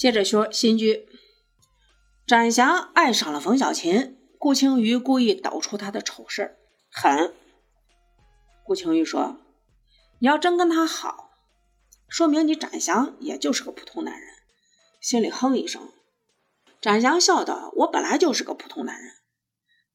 接着说新剧，展翔爱上了冯小琴，顾青瑜故意抖出他的丑事儿，狠。顾青瑜说：“你要真跟他好，说明你展翔也就是个普通男人。”心里哼一声。展翔笑道：“我本来就是个普通男人。”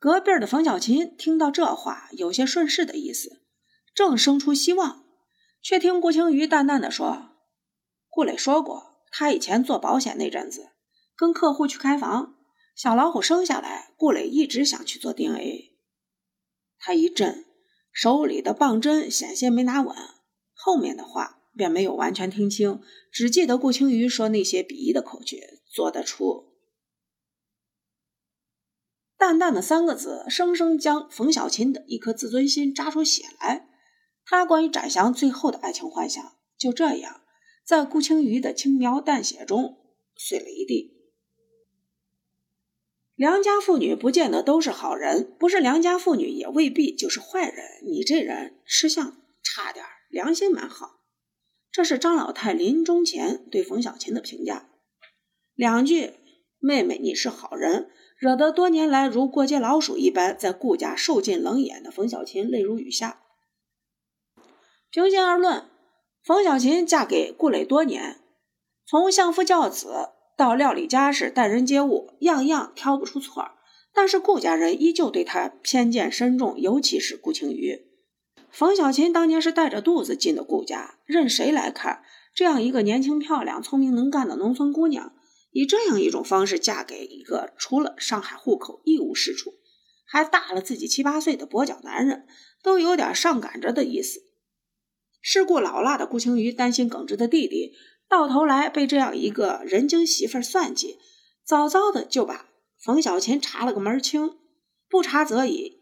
隔壁的冯小琴听到这话，有些顺势的意思，正生出希望，却听顾青瑜淡淡的说：“顾磊说过。”他以前做保险那阵子，跟客户去开房，小老虎生下来，顾磊一直想去做 DNA。他一震，手里的棒针险些没拿稳，后面的话便没有完全听清，只记得顾青鱼说那些鄙夷的口诀，做得出。淡淡的三个字，生生将冯小琴的一颗自尊心扎出血来。他关于展翔最后的爱情幻想，就这样。在顾青瑜的轻描淡写中碎了一地。良家妇女不见得都是好人，不是良家妇女也未必就是坏人。你这人吃相差点，良心蛮好。这是张老太临终前对冯小琴的评价。两句：“妹妹，你是好人”，惹得多年来如过街老鼠一般在顾家受尽冷眼的冯小琴泪如雨下。平心而论。冯小琴嫁给顾磊多年，从相夫教子到料理家事、待人接物，样样挑不出错儿。但是顾家人依旧对她偏见深重，尤其是顾青瑜。冯小琴当年是带着肚子进的顾家，任谁来看，这样一个年轻漂亮、聪明能干的农村姑娘，以这样一种方式嫁给一个除了上海户口一无是处，还大了自己七八岁的跛脚男人，都有点上赶着的意思。世故老辣的顾青瑜担心耿直的弟弟，到头来被这样一个人精媳妇算计，早早的就把冯小琴查了个门清。不查则已，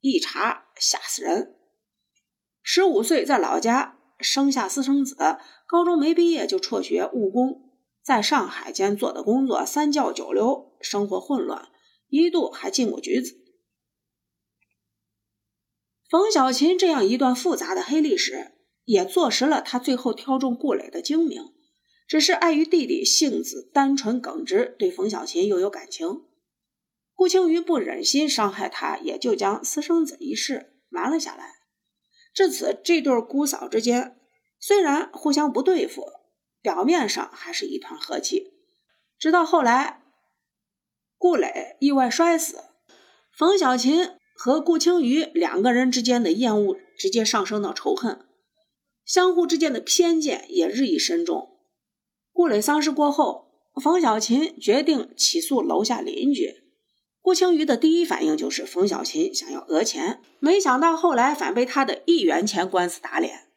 一查吓死人。十五岁在老家生下私生子，高中没毕业就辍学务工，在上海间做的工作三教九流，生活混乱，一度还进过局子。冯小琴这样一段复杂的黑历史。也坐实了他最后挑中顾磊的精明，只是碍于弟弟性子单纯耿直，对冯小琴又有感情，顾青瑜不忍心伤害他，也就将私生子一事瞒了下来。至此，这对姑嫂之间虽然互相不对付，表面上还是一团和气。直到后来，顾磊意外摔死，冯小琴和顾青瑜两个人之间的厌恶直接上升到仇恨。相互之间的偏见也日益深重。顾磊丧事过后，冯小琴决定起诉楼下邻居。顾青瑜的第一反应就是冯小琴想要讹钱，没想到后来反被他的一元钱官司打脸。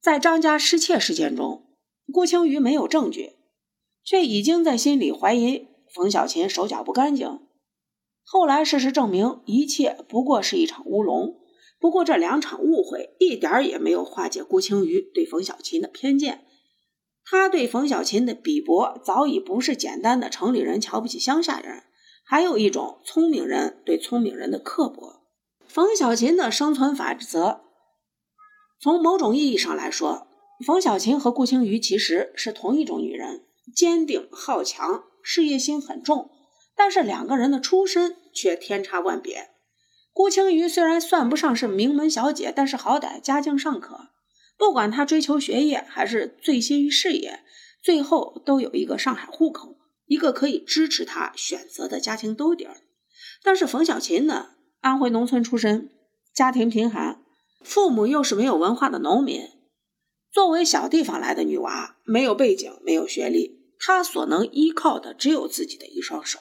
在张家失窃事件中，顾青瑜没有证据，却已经在心里怀疑冯小琴手脚不干净。后来事实证明，一切不过是一场乌龙。不过这两场误会一点也没有化解顾青瑜对冯小琴的偏见，他对冯小琴的鄙薄早已不是简单的城里人瞧不起乡下人，还有一种聪明人对聪明人的刻薄。冯小琴的生存法则，从某种意义上来说，冯小琴和顾青瑜其实是同一种女人，坚定好强，事业心很重，但是两个人的出身却天差万别。顾青瑜虽然算不上是名门小姐，但是好歹家境尚可。不管她追求学业还是醉心于事业，最后都有一个上海户口，一个可以支持她选择的家庭兜底儿。但是冯小琴呢，安徽农村出身，家庭贫寒，父母又是没有文化的农民。作为小地方来的女娃，没有背景，没有学历，她所能依靠的只有自己的一双手。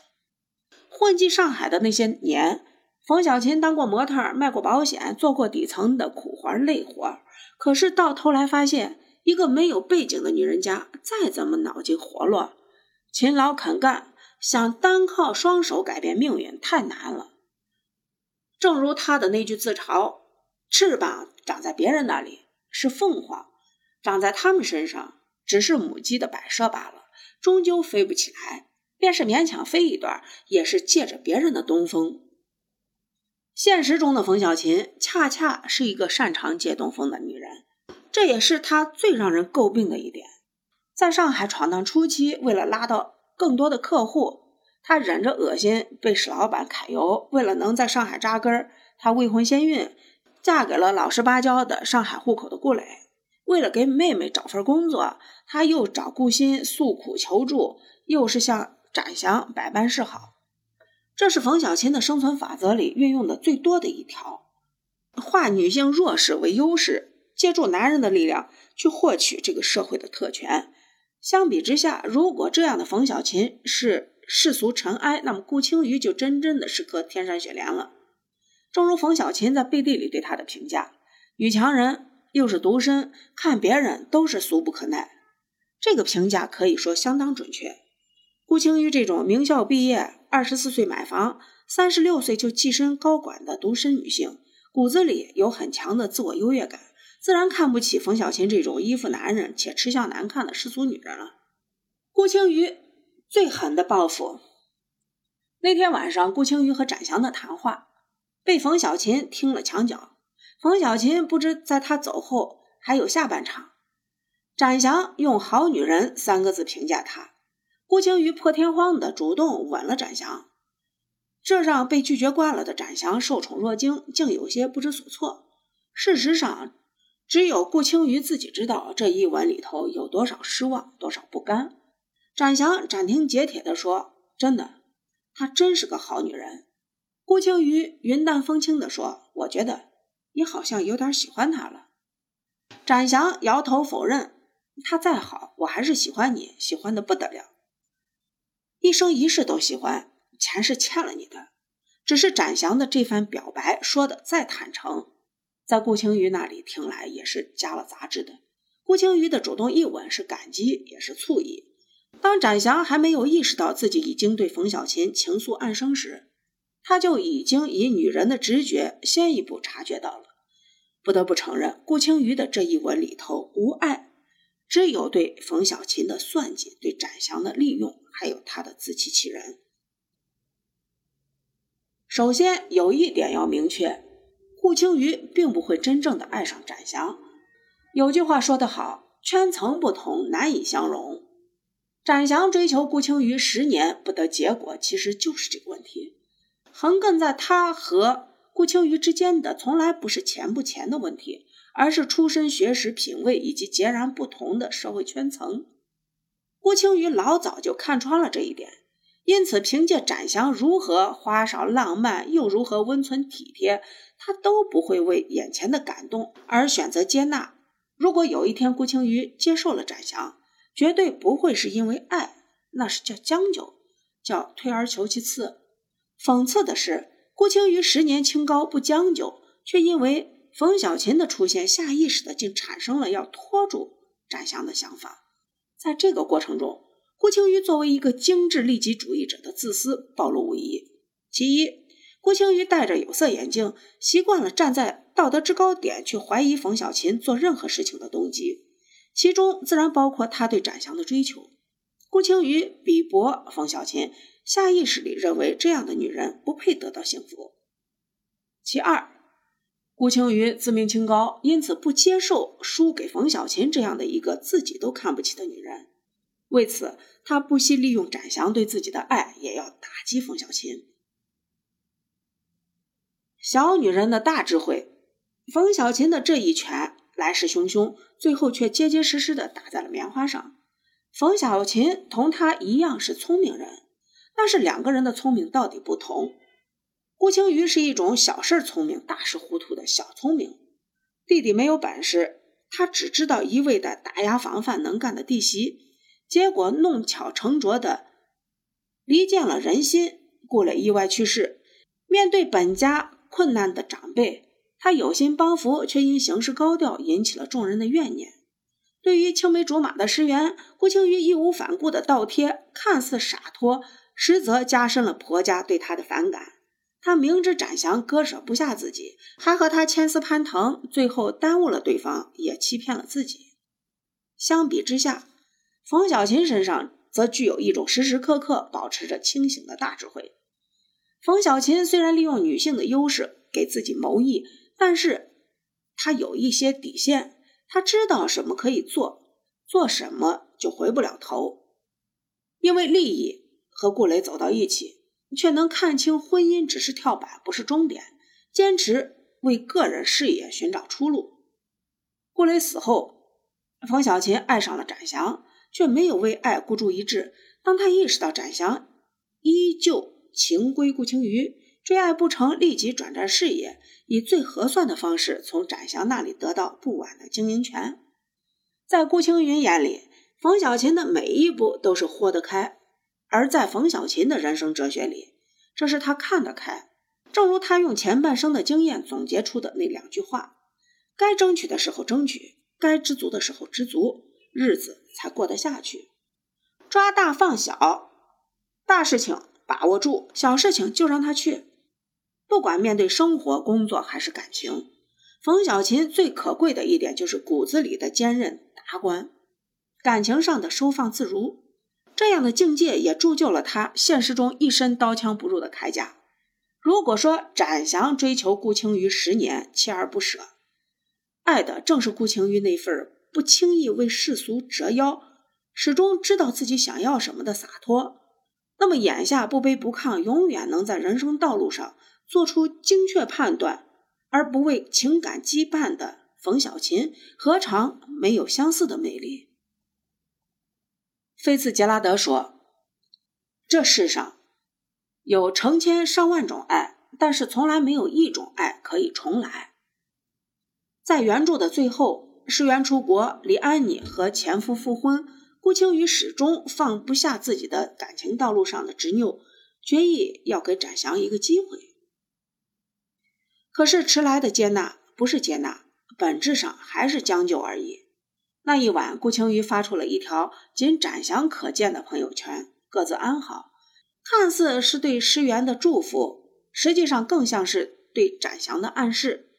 混迹上海的那些年。冯小琴当过模特，卖过保险，做过底层的苦活累活。可是到头来发现，一个没有背景的女人家，再怎么脑筋活络、勤劳肯干，想单靠双手改变命运太难了。正如她的那句自嘲：“翅膀长在别人那里是凤凰，长在他们身上只是母鸡的摆设罢了，终究飞不起来。便是勉强飞一段，也是借着别人的东风。”现实中的冯小琴恰恰是一个擅长借东风的女人，这也是她最让人诟病的一点。在上海闯荡初期，为了拉到更多的客户，她忍着恶心被史老板揩油。为了能在上海扎根，她未婚先孕，嫁给了老实巴交的上海户口的顾磊。为了给妹妹找份工作，他又找顾鑫诉苦求助，又是向展翔百般示好。这是冯小琴的生存法则里运用的最多的一条：化女性弱势为优势，借助男人的力量去获取这个社会的特权。相比之下，如果这样的冯小琴是世俗尘埃，那么顾青鱼就真真的是颗天山雪莲了。正如冯小琴在背地里对他的评价：“女强人又是独身，看别人都是俗不可耐。”这个评价可以说相当准确。顾青瑜这种名校毕业、二十四岁买房、三十六岁就跻身高管的独身女性，骨子里有很强的自我优越感。自然看不起冯小琴这种依附男人且吃相难看的世俗女人了。顾青瑜最狠的报复。那天晚上，顾青瑜和展翔的谈话被冯小琴听了墙角。冯小琴不知在他走后还有下半场。展翔用“好女人”三个字评价他，顾青瑜破天荒的主动吻了展翔，这让被拒绝惯了的展翔受宠若惊，竟有些不知所措。事实上。只有顾青瑜自己知道这一吻里头有多少失望，多少不甘。展翔斩钉截铁地说：“真的，她真是个好女人。”顾青瑜云淡风轻地说：“我觉得你好像有点喜欢她了。”展翔摇头否认：“她再好，我还是喜欢你，喜欢的不得了，一生一世都喜欢。钱是欠了你的。”只是展翔的这番表白说的再坦诚。在顾青瑜那里听来也是加了杂质的。顾青瑜的主动一吻是感激，也是醋意。当展翔还没有意识到自己已经对冯小琴情愫暗生时，他就已经以女人的直觉先一步察觉到了。不得不承认，顾青瑜的这一吻里头无爱，只有对冯小琴的算计，对展翔的利用，还有他的自欺欺人。首先有一点要明确。顾青瑜并不会真正的爱上展翔。有句话说得好，圈层不同，难以相容。展翔追求顾青瑜十年不得结果，其实就是这个问题。横亘在他和顾青瑜之间的，从来不是钱不钱的问题，而是出身、学识、品味以及截然不同的社会圈层。顾青瑜老早就看穿了这一点。因此，凭借展翔如何花哨浪漫，又如何温存体贴，他都不会为眼前的感动而选择接纳。如果有一天顾青瑜接受了展翔，绝对不会是因为爱，那是叫将就，叫退而求其次。讽刺的是，顾青瑜十年清高不将就，却因为冯小琴的出现，下意识的竟产生了要拖住展翔的想法。在这个过程中，顾青瑜作为一个精致利己主义者的自私暴露无遗。其一，顾青瑜戴着有色眼镜，习惯了站在道德制高点去怀疑冯小琴做任何事情的动机，其中自然包括他对展翔的追求。顾青瑜鄙驳冯小琴，下意识里认为这样的女人不配得到幸福。其二，顾青瑜自命清高，因此不接受输给冯小琴这样的一个自己都看不起的女人。为此，他不惜利用展翔对自己的爱，也要打击冯小琴。小女人的大智慧，冯小琴的这一拳来势汹汹，最后却结结实实的打在了棉花上。冯小琴同他一样是聪明人，但是两个人的聪明到底不同。顾青瑜是一种小事聪明、大事糊涂的小聪明。弟弟没有本事，他只知道一味的打压防范能干的弟媳。结果弄巧成拙的离间了人心，顾磊意外去世。面对本家困难的长辈，他有心帮扶，却因行事高调引起了众人的怨念。对于青梅竹马的石原，顾青瑜义无反顾的倒贴，看似洒脱，实则加深了婆家对他的反感。他明知展翔割舍不下自己，还和他牵丝攀藤，最后耽误了对方，也欺骗了自己。相比之下，冯小琴身上则具有一种时时刻刻保持着清醒的大智慧。冯小琴虽然利用女性的优势给自己谋益，但是她有一些底线，她知道什么可以做，做什么就回不了头。因为利益和顾磊走到一起，却能看清婚姻只是跳板，不是终点，坚持为个人事业寻找出路。顾磊死后，冯小琴爱上了展翔，却没有为爱孤注一掷。当他意识到展翔依旧情归顾青瑜，追爱不成，立即转战事业，以最合算的方式从展翔那里得到不晚的经营权。在顾青云眼里，冯小琴的每一步都是豁得开；而在冯小琴的人生哲学里，这是他看得开。正如他用前半生的经验总结出的那两句话。该争取的时候争取，该知足的时候知足，日子才过得下去。抓大放小，大事情把握住，小事情就让他去。不管面对生活、工作还是感情，冯小琴最可贵的一点就是骨子里的坚韧达观，感情上的收放自如。这样的境界也铸就了他现实中一身刀枪不入的铠甲。如果说展翔追求顾青瑜十年，锲而不舍。爱的正是顾青瑜那份不轻易为世俗折腰，始终知道自己想要什么的洒脱。那么眼下不卑不亢，永远能在人生道路上做出精确判断，而不为情感羁绊的冯小琴，何尝没有相似的魅力？菲茨杰拉德说：“这世上有成千上万种爱，但是从来没有一种爱可以重来。”在原著的最后，石原出国，离安妮和前夫复婚。顾青宇始终放不下自己的感情道路上的执拗，决意要给展翔一个机会。可是迟来的接纳不是接纳，本质上还是将就而已。那一晚，顾青瑜发出了一条仅展翔可见的朋友圈：“各自安好。”看似是对石原的祝福，实际上更像是对展翔的暗示。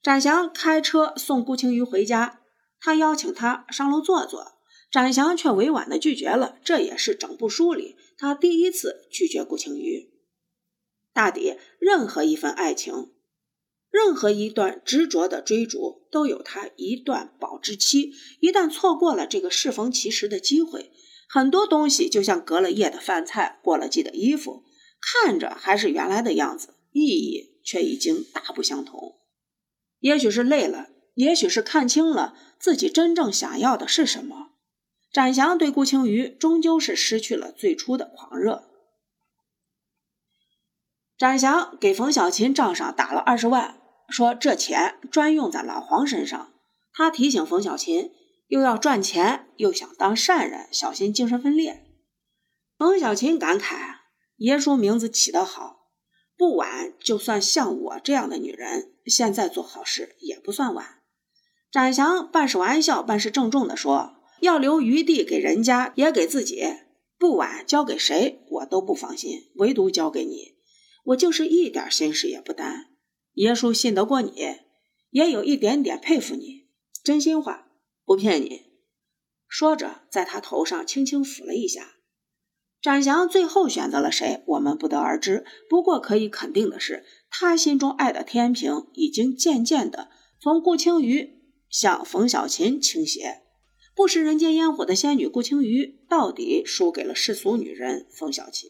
展翔开车送顾青瑜回家，他邀请他上楼坐坐，展翔却委婉的拒绝了。这也是整部书里他第一次拒绝顾青瑜。大抵任何一份爱情，任何一段执着的追逐，都有它一段保质期。一旦错过了这个适逢其时的机会，很多东西就像隔了夜的饭菜，过了季的衣服，看着还是原来的样子，意义却已经大不相同。也许是累了，也许是看清了自己真正想要的是什么。展翔对顾青瑜终究是失去了最初的狂热。展翔给冯小琴账上打了二十万，说这钱专用在老黄身上。他提醒冯小琴，又要赚钱，又想当善人，小心精神分裂。冯小琴感慨：“爷叔名字起得好。”不晚，就算像我这样的女人，现在做好事也不算晚。展翔半是玩笑，半是郑重地说：“要留余地给人家，也给自己。不晚，交给谁我都不放心，唯独交给你，我就是一点心事也不担。耶稣信得过你，也有一点点佩服你。真心话，不骗你。”说着，在他头上轻轻抚了一下。展翔最后选择了谁，我们不得而知。不过可以肯定的是，他心中爱的天平已经渐渐的从顾青瑜向冯小琴倾斜。不食人间烟火的仙女顾青瑜，到底输给了世俗女人冯小琴。